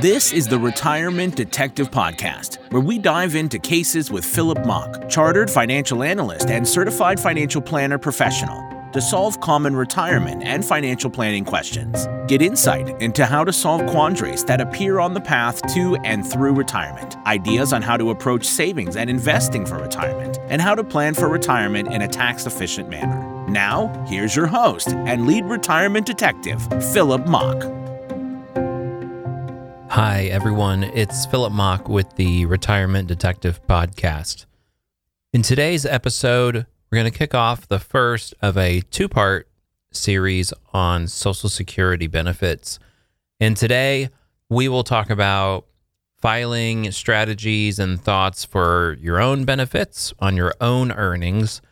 This is the Retirement Detective Podcast, where we dive into cases with Philip Mock, chartered financial analyst and certified financial planner professional, to solve common retirement and financial planning questions. Get insight into how to solve quandaries that appear on the path to and through retirement, ideas on how to approach savings and investing for retirement, and how to plan for retirement in a tax efficient manner. Now, here's your host and lead retirement detective, Philip Mock. Hi, everyone. It's Philip Mock with the Retirement Detective Podcast. In today's episode, we're going to kick off the first of a two part series on Social Security benefits. And today, we will talk about filing strategies and thoughts for your own benefits on your own earnings.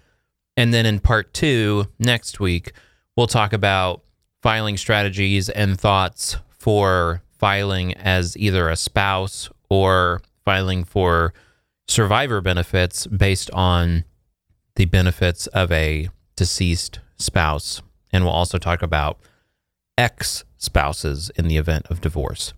And then in part two, next week, we'll talk about filing strategies and thoughts for filing as either a spouse or filing for survivor benefits based on the benefits of a deceased spouse. And we'll also talk about ex spouses in the event of divorce.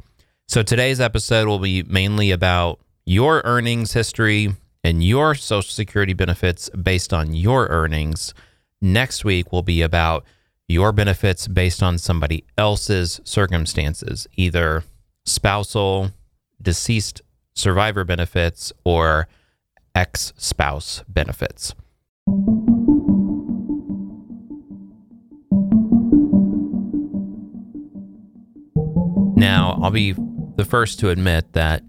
So today's episode will be mainly about your earnings history and your Social Security benefits based on your earnings. Next week will be about your benefits based on somebody else's circumstances, either spousal, deceased survivor benefits, or ex spouse benefits. Now, I'll be the first to admit that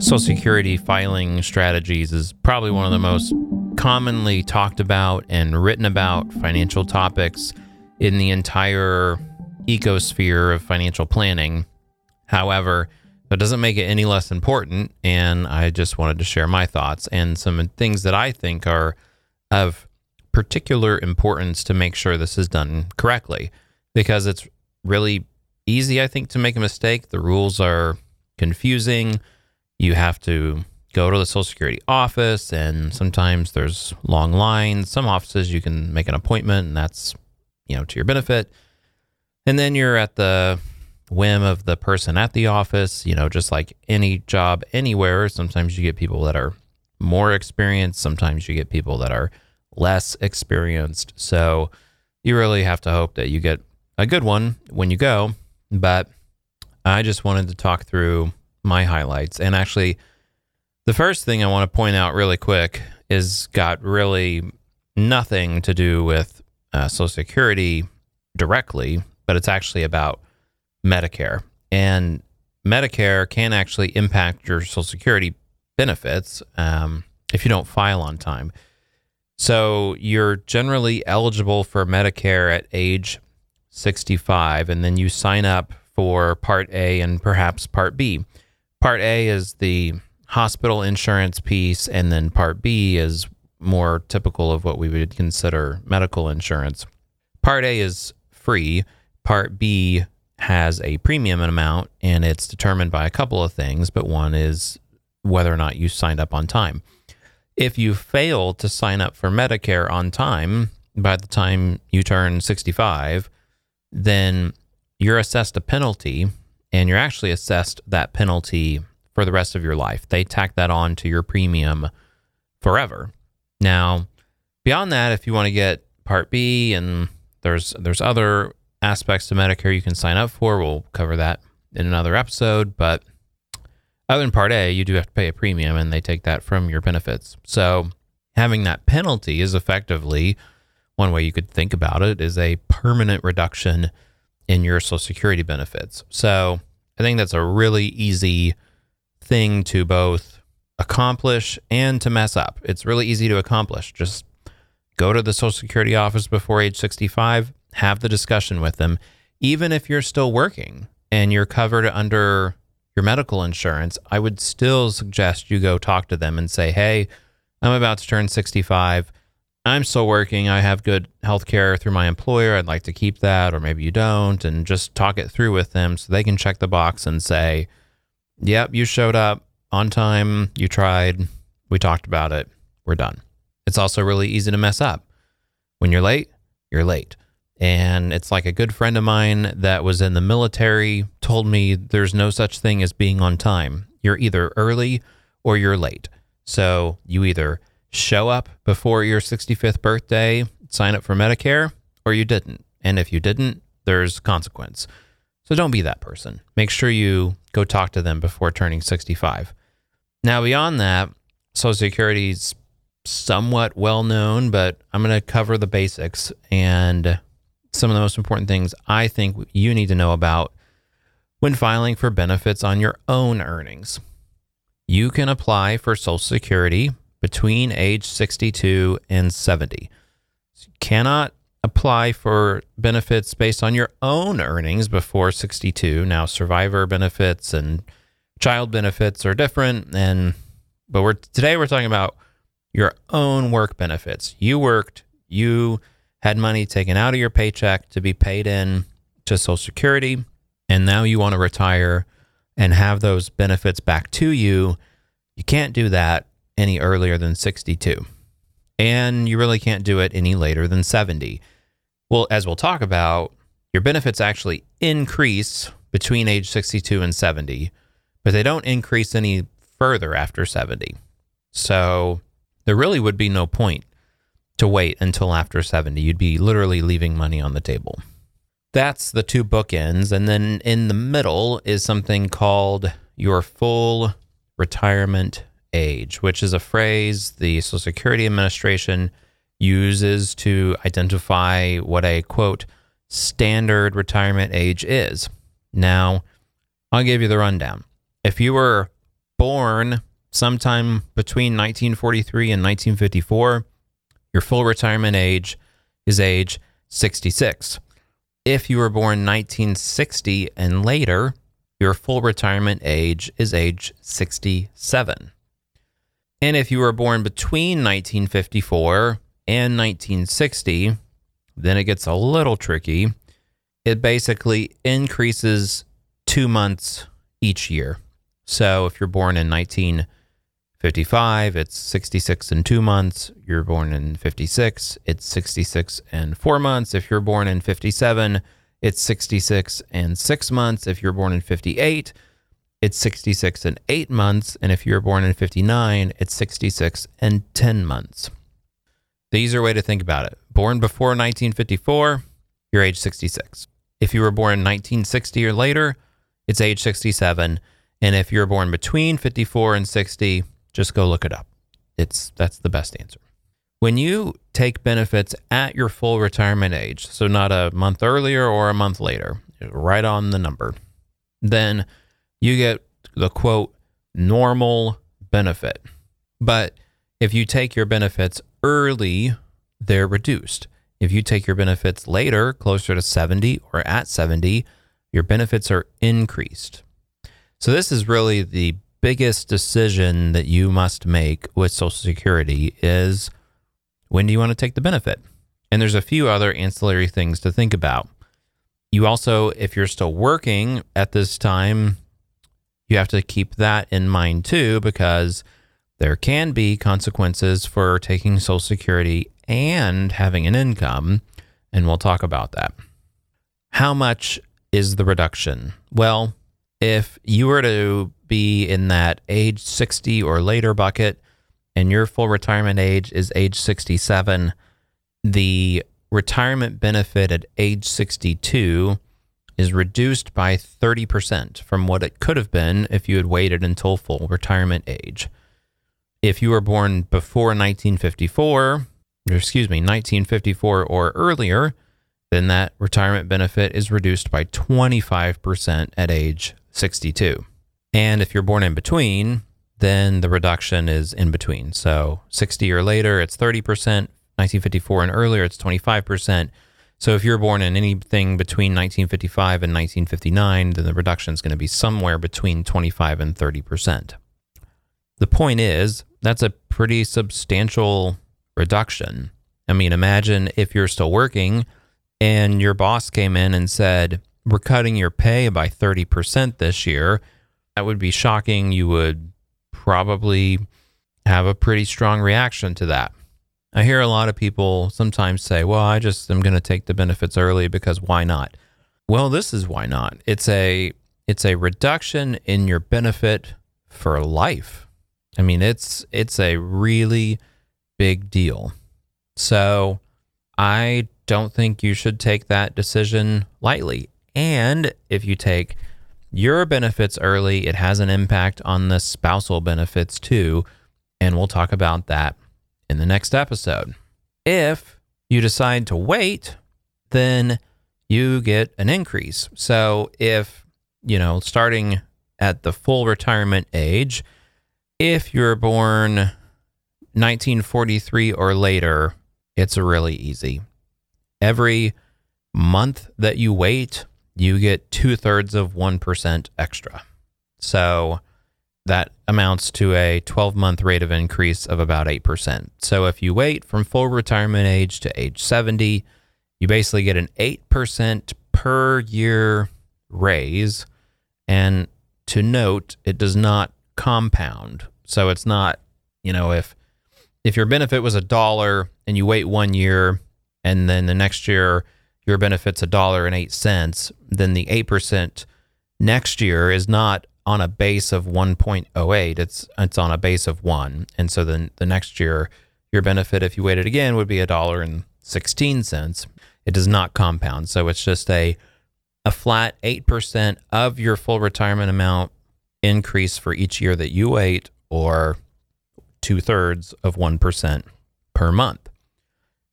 Social Security filing strategies is probably one of the most commonly talked about and written about financial topics in the entire ecosphere of financial planning. However, that doesn't make it any less important. And I just wanted to share my thoughts and some things that I think are of particular importance to make sure this is done correctly because it's really easy, I think, to make a mistake. The rules are confusing. You have to go to the Social Security office, and sometimes there's long lines. Some offices you can make an appointment, and that's you know, to your benefit. And then you're at the whim of the person at the office, you know, just like any job anywhere. Sometimes you get people that are more experienced, sometimes you get people that are less experienced. So you really have to hope that you get a good one when you go. But I just wanted to talk through my highlights. And actually, the first thing I want to point out really quick is got really nothing to do with uh, Social Security directly, but it's actually about Medicare. And Medicare can actually impact your Social Security benefits um, if you don't file on time. So you're generally eligible for Medicare at age 65, and then you sign up for Part A and perhaps Part B. Part A is the hospital insurance piece, and then Part B is more typical of what we would consider medical insurance. Part A is free, Part B has a premium amount, and it's determined by a couple of things, but one is whether or not you signed up on time. If you fail to sign up for Medicare on time by the time you turn 65, then you're assessed a penalty and you're actually assessed that penalty for the rest of your life. They tack that on to your premium forever. Now, beyond that, if you want to get Part B and there's there's other aspects to Medicare you can sign up for, we'll cover that in another episode. But other than Part A, you do have to pay a premium, and they take that from your benefits. So having that penalty is effectively one way you could think about it is a permanent reduction in your Social Security benefits. So I think that's a really easy thing to both accomplish and to mess up. It's really easy to accomplish. Just go to the Social Security office before age 65, have the discussion with them. Even if you're still working and you're covered under your medical insurance, I would still suggest you go talk to them and say, hey, I'm about to turn 65. I'm still working. I have good health care through my employer. I'd like to keep that, or maybe you don't, and just talk it through with them so they can check the box and say, yep, you showed up on time, you tried, we talked about it, we're done. It's also really easy to mess up. When you're late, you're late. And it's like a good friend of mine that was in the military told me there's no such thing as being on time. You're either early or you're late. So you either show up before your 65th birthday, sign up for Medicare, or you didn't. And if you didn't, there's consequence. So don't be that person. Make sure you go talk to them before turning 65. Now, beyond that, Social Security's somewhat well known, but I'm going to cover the basics and some of the most important things I think you need to know about when filing for benefits on your own earnings. You can apply for Social Security between age 62 and 70. So you cannot apply for benefits based on your own earnings before 62. Now, survivor benefits and child benefits are different and but we're today we're talking about your own work benefits. You worked, you had money taken out of your paycheck to be paid in to Social Security, and now you want to retire and have those benefits back to you. You can't do that any earlier than 62. And you really can't do it any later than 70. Well, as we'll talk about, your benefits actually increase between age 62 and 70, but they don't increase any further after 70. So there really would be no point to wait until after 70. You'd be literally leaving money on the table. That's the two bookends. And then in the middle is something called your full retirement age, which is a phrase the Social Security Administration uses to identify what a quote standard retirement age is. Now, I'll give you the rundown. If you were born sometime between 1943 and 1954, your full retirement age is age 66. If you were born 1960 and later, your full retirement age is age 67. And if you were born between 1954 and 1960, then it gets a little tricky. It basically increases two months each year. So if you're born in 1955, it's 66 and two months. You're born in 56, it's 66 and four months. If you're born in 57, it's 66 and six months. If you're born in 58, it's 66 and eight months. And if you're born in 59, it's 66 and 10 months. The easier way to think about it born before 1954, you're age 66. If you were born in 1960 or later, it's age 67. And if you're born between 54 and 60, just go look it up. It's that's the best answer. When you take benefits at your full retirement age, so not a month earlier or a month later, right on the number, then you get the quote normal benefit. But if you take your benefits early, they're reduced. If you take your benefits later, closer to 70 or at 70, your benefits are increased. So, this is really the biggest decision that you must make with Social Security is when do you want to take the benefit? And there's a few other ancillary things to think about. You also, if you're still working at this time, you have to keep that in mind too, because there can be consequences for taking Social Security and having an income. And we'll talk about that. How much is the reduction? Well, if you were to be in that age 60 or later bucket and your full retirement age is age 67, the retirement benefit at age 62 is reduced by 30% from what it could have been if you had waited until full retirement age. If you were born before 1954, or excuse me, 1954 or earlier, then that retirement benefit is reduced by 25% at age 62. And if you're born in between, then the reduction is in between. So 60 or later, it's 30%. 1954 and earlier, it's 25%. So if you're born in anything between 1955 and 1959, then the reduction is going to be somewhere between 25 and 30%. The point is, that's a pretty substantial reduction. I mean, imagine if you're still working and your boss came in and said, we're cutting your pay by 30% this year, that would be shocking. You would probably have a pretty strong reaction to that. I hear a lot of people sometimes say, well, I just am going to take the benefits early because why not? Well, this is why not. It's a it's a reduction in your benefit for life. I mean, it's it's a really big deal. So, I don't think you should take that decision lightly. And if you take your benefits early, it has an impact on the spousal benefits too. And we'll talk about that in the next episode. If you decide to wait, then you get an increase. So if, you know, starting at the full retirement age, if you're born 1943 or later, it's really easy. Every month that you wait, you get two thirds of 1% extra. So that amounts to a 12 month rate of increase of about 8%. So if you wait from full retirement age to age 70, you basically get an 8% per year raise. And to note, it does not compound. So it's not, you know, if if your benefit was a dollar and you wait one year and then the next year your benefit's a dollar and eight cents, then the 8% next year is not on a base of 1.08 it's it's on a base of 1 and so then the next year your benefit if you waited again would be a dollar and 16 cents. It does not compound. So it's just a a flat 8% of your full retirement amount increase for each year that you wait or two thirds of 1% per month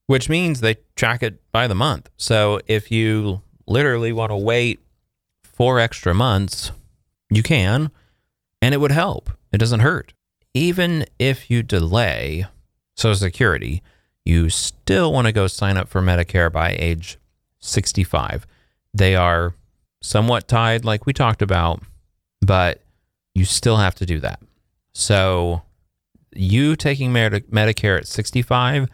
which means they track it by the month. So if you literally want to wait four extra months you can, and it would help. It doesn't hurt. Even if you delay Social Security, you still want to go sign up for Medicare by age 65. They are somewhat tied, like we talked about, but you still have to do that. So, you taking Medicare at 65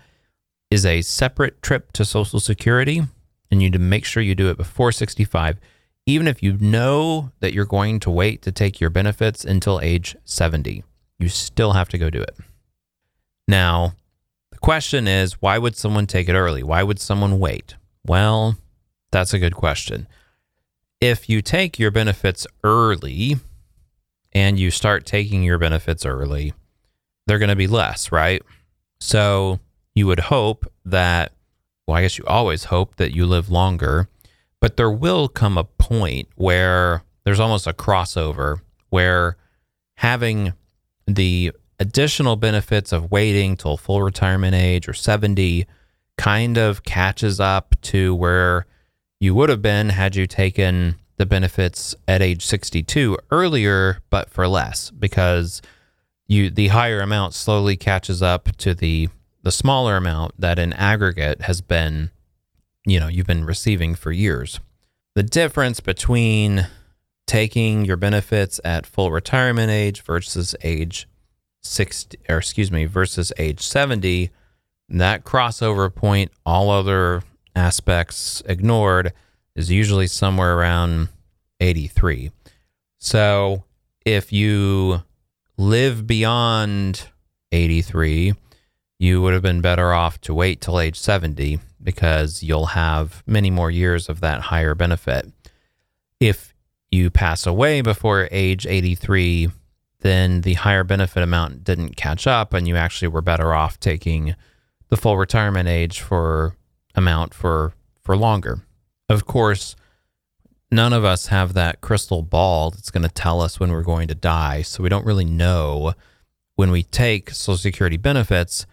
is a separate trip to Social Security, and you need to make sure you do it before 65 even if you know that you're going to wait to take your benefits until age 70, you still have to go do it. Now, the question is why would someone take it early? Why would someone wait? Well, that's a good question. If you take your benefits early and you start taking your benefits early, they're going to be less, right? So you would hope that, well, I guess you always hope that you live longer but there will come a point where there's almost a crossover where having the additional benefits of waiting till full retirement age or 70 kind of catches up to where you would have been had you taken the benefits at age 62 earlier but for less because you the higher amount slowly catches up to the the smaller amount that in aggregate has been you know you've been receiving for years. The difference between taking your benefits at full retirement age versus age 60 or excuse me versus age 70 that crossover point all other aspects ignored is usually somewhere around 83 so if you live beyond 83 you would have been better off to wait till age 70 because you'll have many more years of that higher benefit. If you pass away before age 83, then the higher benefit amount didn't catch up and you actually were better off taking the full retirement age for amount for for longer. Of course, none of us have that crystal ball that's going to tell us when we're going to die, so we don't really know when we take social security benefits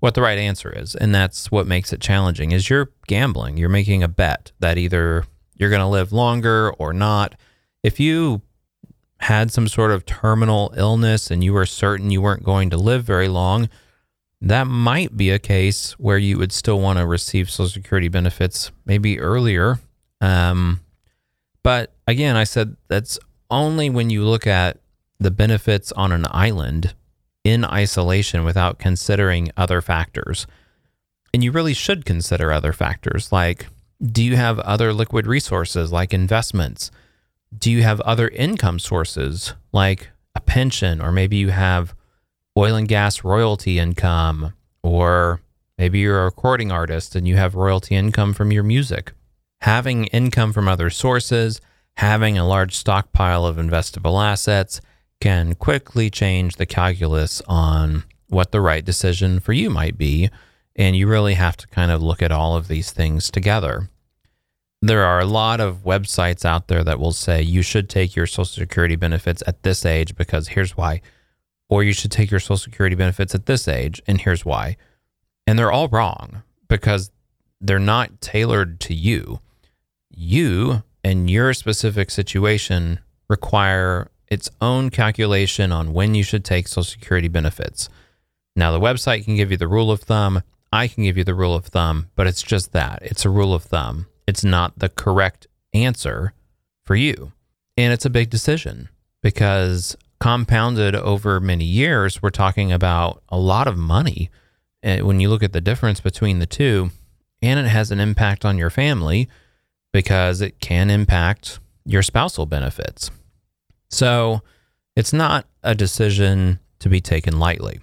what the right answer is and that's what makes it challenging is you're gambling. You're making a bet that either you're going to live longer or not. If you had some sort of terminal illness and you were certain you weren't going to live very long that might be a case where you would still want to receive social security benefits maybe earlier. Um, but again i said that's only when you look at the benefits on an island in isolation without considering other factors. And you really should consider other factors like do you have other liquid resources like investments? Do you have other income sources like a pension, or maybe you have oil and gas royalty income, or Maybe you're a recording artist and you have royalty income from your music. Having income from other sources, having a large stockpile of investable assets can quickly change the calculus on what the right decision for you might be. And you really have to kind of look at all of these things together. There are a lot of websites out there that will say you should take your Social Security benefits at this age because here's why. Or you should take your Social Security benefits at this age and here's why. And they're all wrong because they're not tailored to you. You and your specific situation require its own calculation on when you should take Social Security benefits. Now, the website can give you the rule of thumb. I can give you the rule of thumb, but it's just that it's a rule of thumb. It's not the correct answer for you. And it's a big decision because compounded over many years, we're talking about a lot of money eh, when you look at the difference between the two. And it has an impact on your family because it can impact your spousal benefits. So it's not a decision to be taken lightly.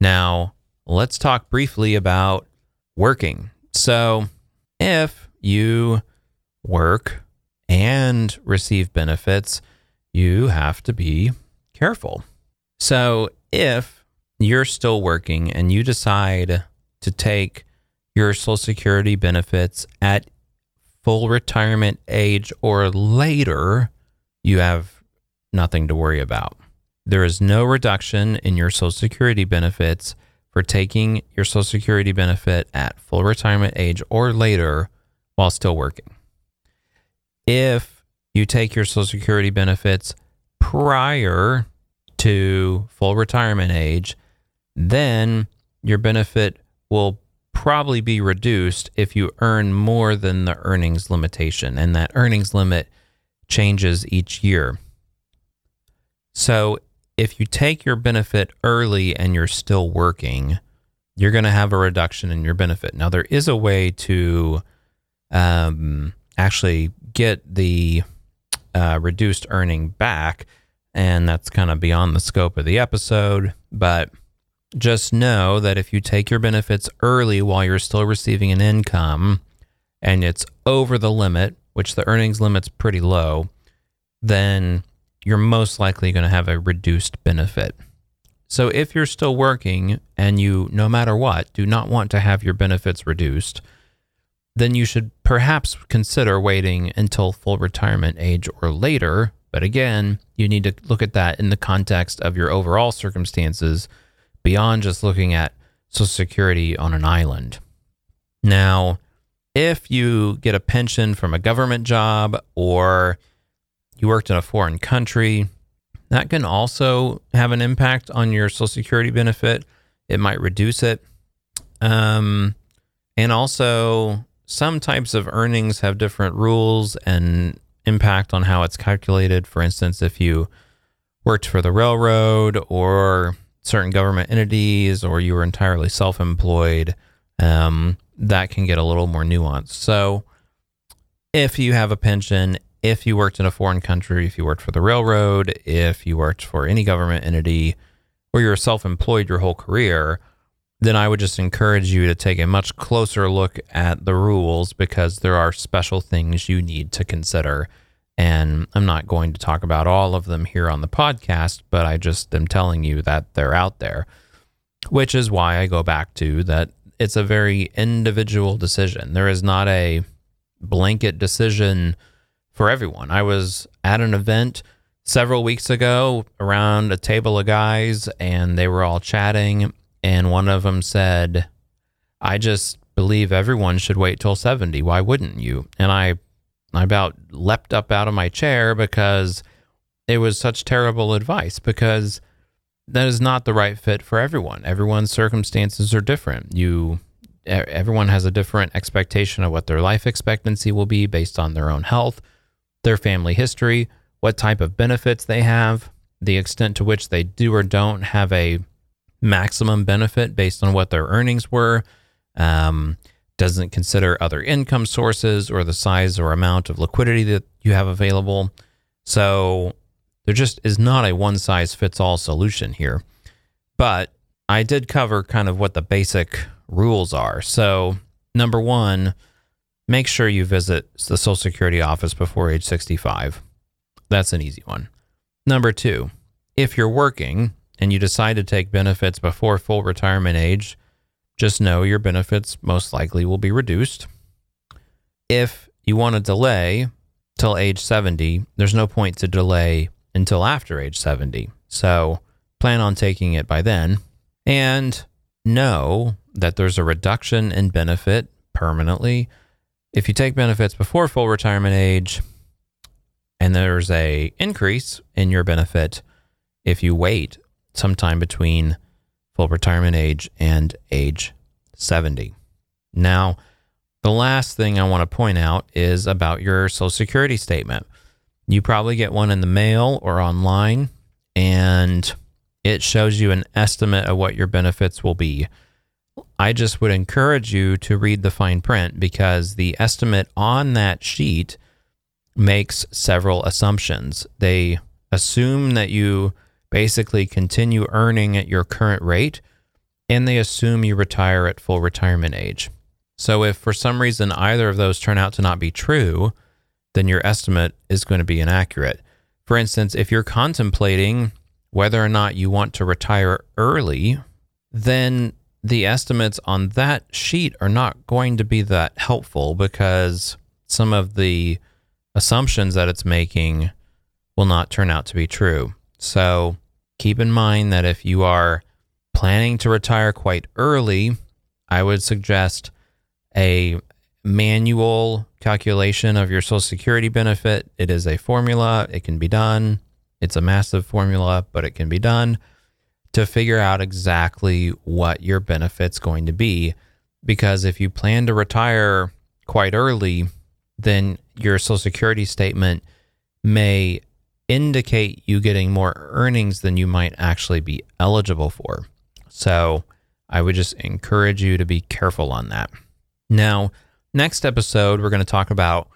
Now, let's talk briefly about working. So, if you work and receive benefits, you have to be careful. So, if you're still working and you decide to take your Social Security benefits at full retirement age or later, you have nothing to worry about. There is no reduction in your Social Security benefits for taking your Social Security benefit at full retirement age or later while still working. If you take your Social Security benefits prior to full retirement age, then your benefit will probably be reduced if you earn more than the earnings limitation. And that earnings limit changes each year. So if you take your benefit early and you're still working, you're going to have a reduction in your benefit. Now, there is a way to um, actually get the uh, reduced earning back, and that's kind of beyond the scope of the episode. But just know that if you take your benefits early while you're still receiving an income and it's over the limit, which the earnings limit's pretty low, then you're most likely going to have a reduced benefit. So if you're still working and you, no matter what, do not want to have your benefits reduced, then you should perhaps consider waiting until full retirement age or later. But again, you need to look at that in the context of your overall circumstances beyond just looking at Social Security on an island. Now, if you get a pension from a government job or you worked in a foreign country, that can also have an impact on your Social Security benefit. It might reduce it. Um, and also, some types of earnings have different rules and impact on how it's calculated. For instance, if you worked for the railroad or certain government entities, or you were entirely self employed, um, that can get a little more nuanced. So, if you have a pension if you worked in a foreign country, if you worked for the railroad, if you worked for any government entity, or you're self employed your whole career, then I would just encourage you to take a much closer look at the rules because there are special things you need to consider. And I'm not going to talk about all of them here on the podcast, but I just am telling you that they're out there, which is why I go back to that it's a very individual decision. There is not a blanket decision for everyone. I was at an event several weeks ago around a table of guys, and they were all chatting. And one of them said, I just believe everyone should wait till 70. Why wouldn't you? And I, I about leapt up out of my chair because it was such terrible advice because that is not the right fit for everyone. Everyone's circumstances are different. You everyone has a different expectation of what their life expectancy will be based on their own health, their family history, what type of benefits they have, the extent to which they do or don't have a maximum benefit based on what their earnings were, um, doesn't consider other income sources or the size or amount of liquidity that you have available. So there just is not a one size fits all solution here. But I did cover kind of what the basic rules are. So, number one, make sure you visit the Social Security office before age 65. That's an easy one. Number two, if you're working and you decide to take benefits before full retirement age, just know your benefits most likely will be reduced. If you want to delay till age 70, there's no point to delay until after age 70. So plan on taking it by then. And know that there's a reduction in benefit permanently. If you take benefits before full retirement age, and there's a increase in your benefit if you wait sometime between full retirement age and age 70. Now, the last thing I want to point out is about your Social Security statement. You probably get one in the mail or online, and it shows you an estimate of what your benefits will be. I just would encourage you to read the fine print because the estimate on that sheet makes several assumptions. They assume that you basically continue earning at your current rate, and they assume you retire at full retirement age. So, if for some reason either of those turn out to not be true, then your estimate is going to be inaccurate. For instance, if you're contemplating whether or not you want to retire early, then the estimates on that sheet are not going to be that helpful because some of the assumptions that it's making will not turn out to be true. So keep in mind that if you are planning to retire quite early, I would suggest a manual calculation of your Social Security benefit. It is a formula, it can be done. It's a massive formula, but it can be done to figure out exactly what your benefit's going to be. Because if you plan to retire quite early, then your Social Security statement may indicate you getting more earnings than you might actually be eligible for. So I would just encourage you to be careful on that. Now, next episode, we're going to talk about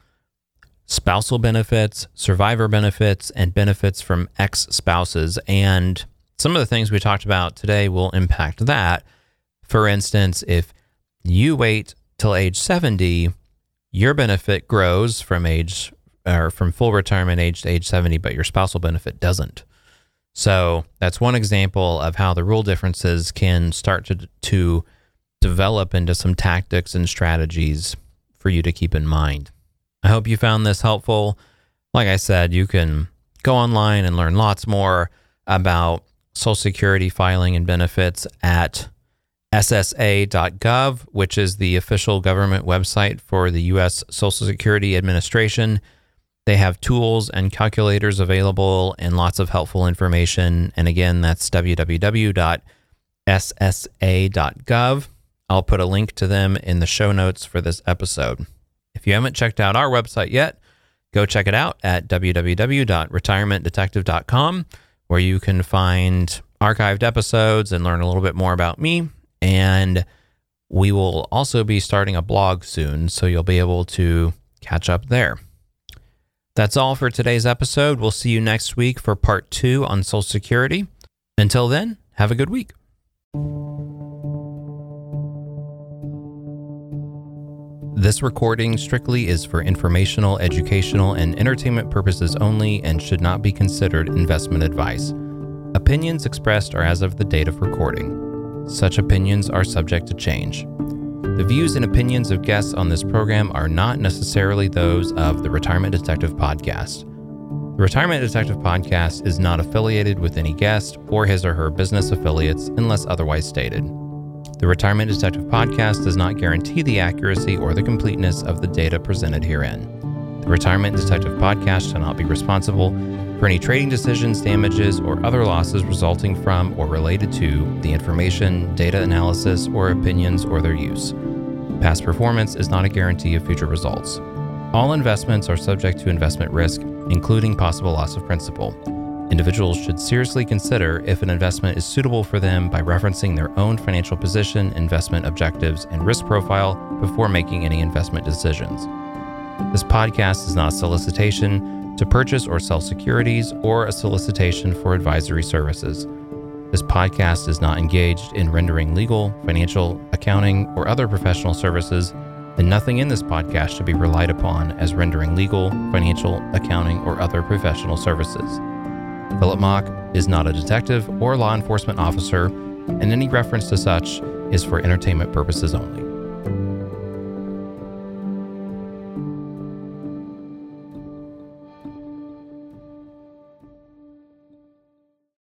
spousal benefits, survivor benefits, and benefits from ex spouses. And some of the things we talked about today will impact that. For instance, if you wait till age 70, your benefit grows from age or from full retirement age to age 70, but your spousal benefit doesn't. So that's one example of how the rule differences can start to, to develop into some tactics and strategies for you to keep in mind. I hope you found this helpful. Like I said, you can go online and learn lots more about Social Security filing and benefits at SSA.gov, which is the official government website for the U.S. Social Security Administration. They have tools and calculators available and lots of helpful information. And again, that's www.ssa.gov. I'll put a link to them in the show notes for this episode. If you haven't checked out our website yet, go check it out at www.retirementdetective.com, where you can find archived episodes and learn a little bit more about me and we will also be starting a blog soon, so you'll be able to catch up there. That's all for today's episode. We'll see you next week for part two on Social Security. Until then, have a good week. This recording strictly is for informational, educational, and entertainment purposes only and should not be considered investment advice. Opinions expressed are as of the date of recording. Such opinions are subject to change. The views and opinions of guests on this program are not necessarily those of the Retirement Detective Podcast. The Retirement Detective Podcast is not affiliated with any guest or his or her business affiliates unless otherwise stated. The Retirement Detective Podcast does not guarantee the accuracy or the completeness of the data presented herein. The Retirement Detective Podcast shall not be responsible for any trading decisions, damages, or other losses resulting from or related to the information, data analysis, or opinions or their use. Past performance is not a guarantee of future results. All investments are subject to investment risk, including possible loss of principal. Individuals should seriously consider if an investment is suitable for them by referencing their own financial position, investment objectives, and risk profile before making any investment decisions. This podcast is not a solicitation to purchase or sell securities or a solicitation for advisory services. This podcast is not engaged in rendering legal, financial, accounting, or other professional services, and nothing in this podcast should be relied upon as rendering legal, financial, accounting, or other professional services. Philip Mock is not a detective or law enforcement officer, and any reference to such is for entertainment purposes only.